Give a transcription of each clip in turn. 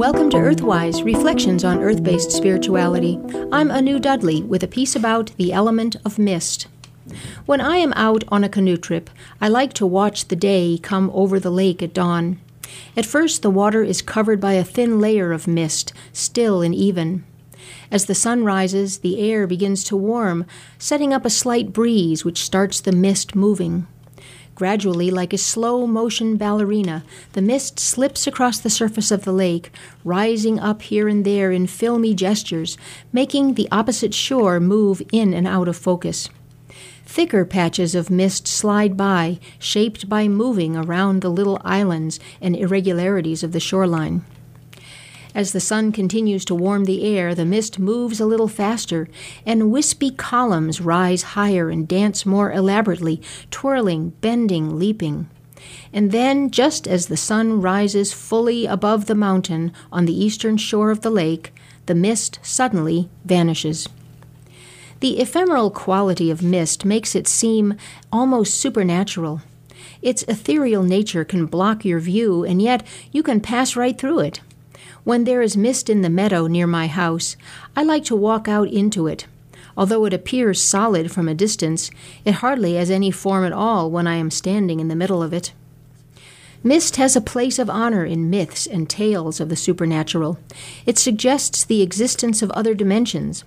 Welcome to Earthwise Reflections on Earth based Spirituality. I'm Anu Dudley with a piece about the element of mist. When I am out on a canoe trip, I like to watch the day come over the lake at dawn. At first, the water is covered by a thin layer of mist, still and even. As the sun rises, the air begins to warm, setting up a slight breeze which starts the mist moving. Gradually, like a slow motion ballerina, the mist slips across the surface of the lake, rising up here and there in filmy gestures, making the opposite shore move in and out of focus. Thicker patches of mist slide by, shaped by moving around the little islands and irregularities of the shoreline. As the sun continues to warm the air, the mist moves a little faster, and wispy columns rise higher and dance more elaborately, twirling, bending, leaping. And then, just as the sun rises fully above the mountain on the eastern shore of the lake, the mist suddenly vanishes. The ephemeral quality of mist makes it seem almost supernatural. Its ethereal nature can block your view, and yet you can pass right through it. When there is mist in the meadow near my house, I like to walk out into it. Although it appears solid from a distance, it hardly has any form at all when I am standing in the middle of it. Mist has a place of honor in myths and tales of the supernatural. It suggests the existence of other dimensions.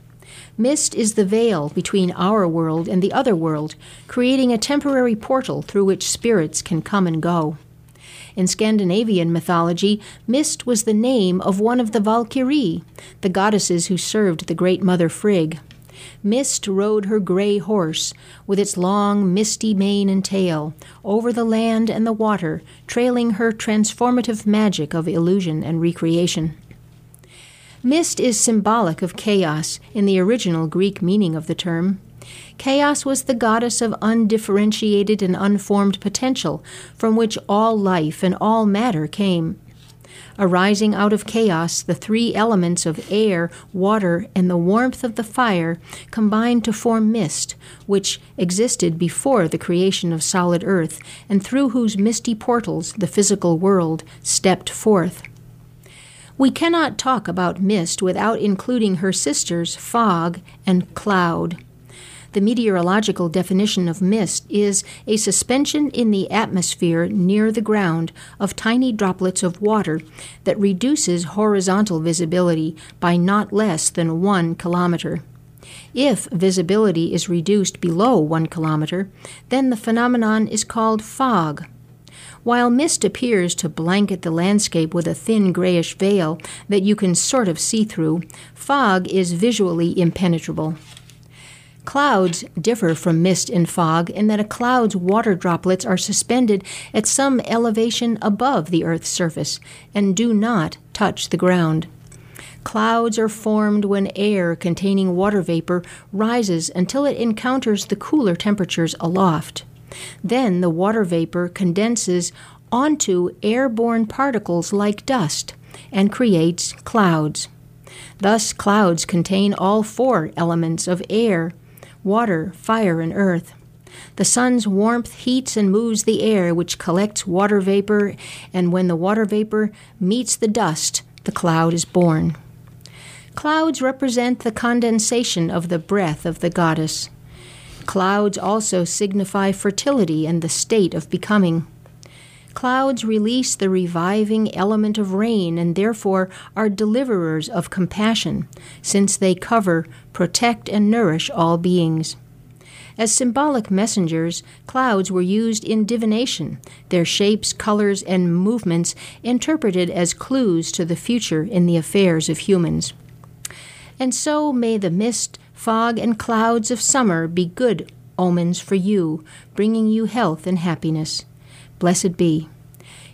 Mist is the veil between our world and the other world, creating a temporary portal through which spirits can come and go. In Scandinavian mythology, Mist was the name of one of the Valkyrie, the goddesses who served the great mother Frigg. Mist rode her gray horse, with its long, misty mane and tail, over the land and the water, trailing her transformative magic of illusion and recreation. Mist is symbolic of chaos in the original Greek meaning of the term. Chaos was the goddess of undifferentiated and unformed potential, from which all life and all matter came. Arising out of chaos, the three elements of air, water, and the warmth of the fire combined to form mist, which existed before the creation of solid earth, and through whose misty portals the physical world stepped forth. We cannot talk about mist without including her sisters, fog and cloud. The meteorological definition of mist is a suspension in the atmosphere near the ground of tiny droplets of water that reduces horizontal visibility by not less than one kilometer. If visibility is reduced below one kilometer, then the phenomenon is called fog. While mist appears to blanket the landscape with a thin grayish veil that you can sort of see through, fog is visually impenetrable. Clouds differ from mist and fog in that a cloud's water droplets are suspended at some elevation above the Earth's surface and do not touch the ground. Clouds are formed when air containing water vapor rises until it encounters the cooler temperatures aloft. Then the water vapor condenses onto airborne particles like dust and creates clouds. Thus, clouds contain all four elements of air, water, fire, and earth. The sun's warmth heats and moves the air, which collects water vapor, and when the water vapor meets the dust, the cloud is born. Clouds represent the condensation of the breath of the goddess. Clouds also signify fertility and the state of becoming. Clouds release the reviving element of rain and therefore are deliverers of compassion, since they cover, protect, and nourish all beings. As symbolic messengers, clouds were used in divination, their shapes, colors, and movements interpreted as clues to the future in the affairs of humans. And so may the mist, fog, and clouds of summer be good omens for you, bringing you health and happiness. Blessed be.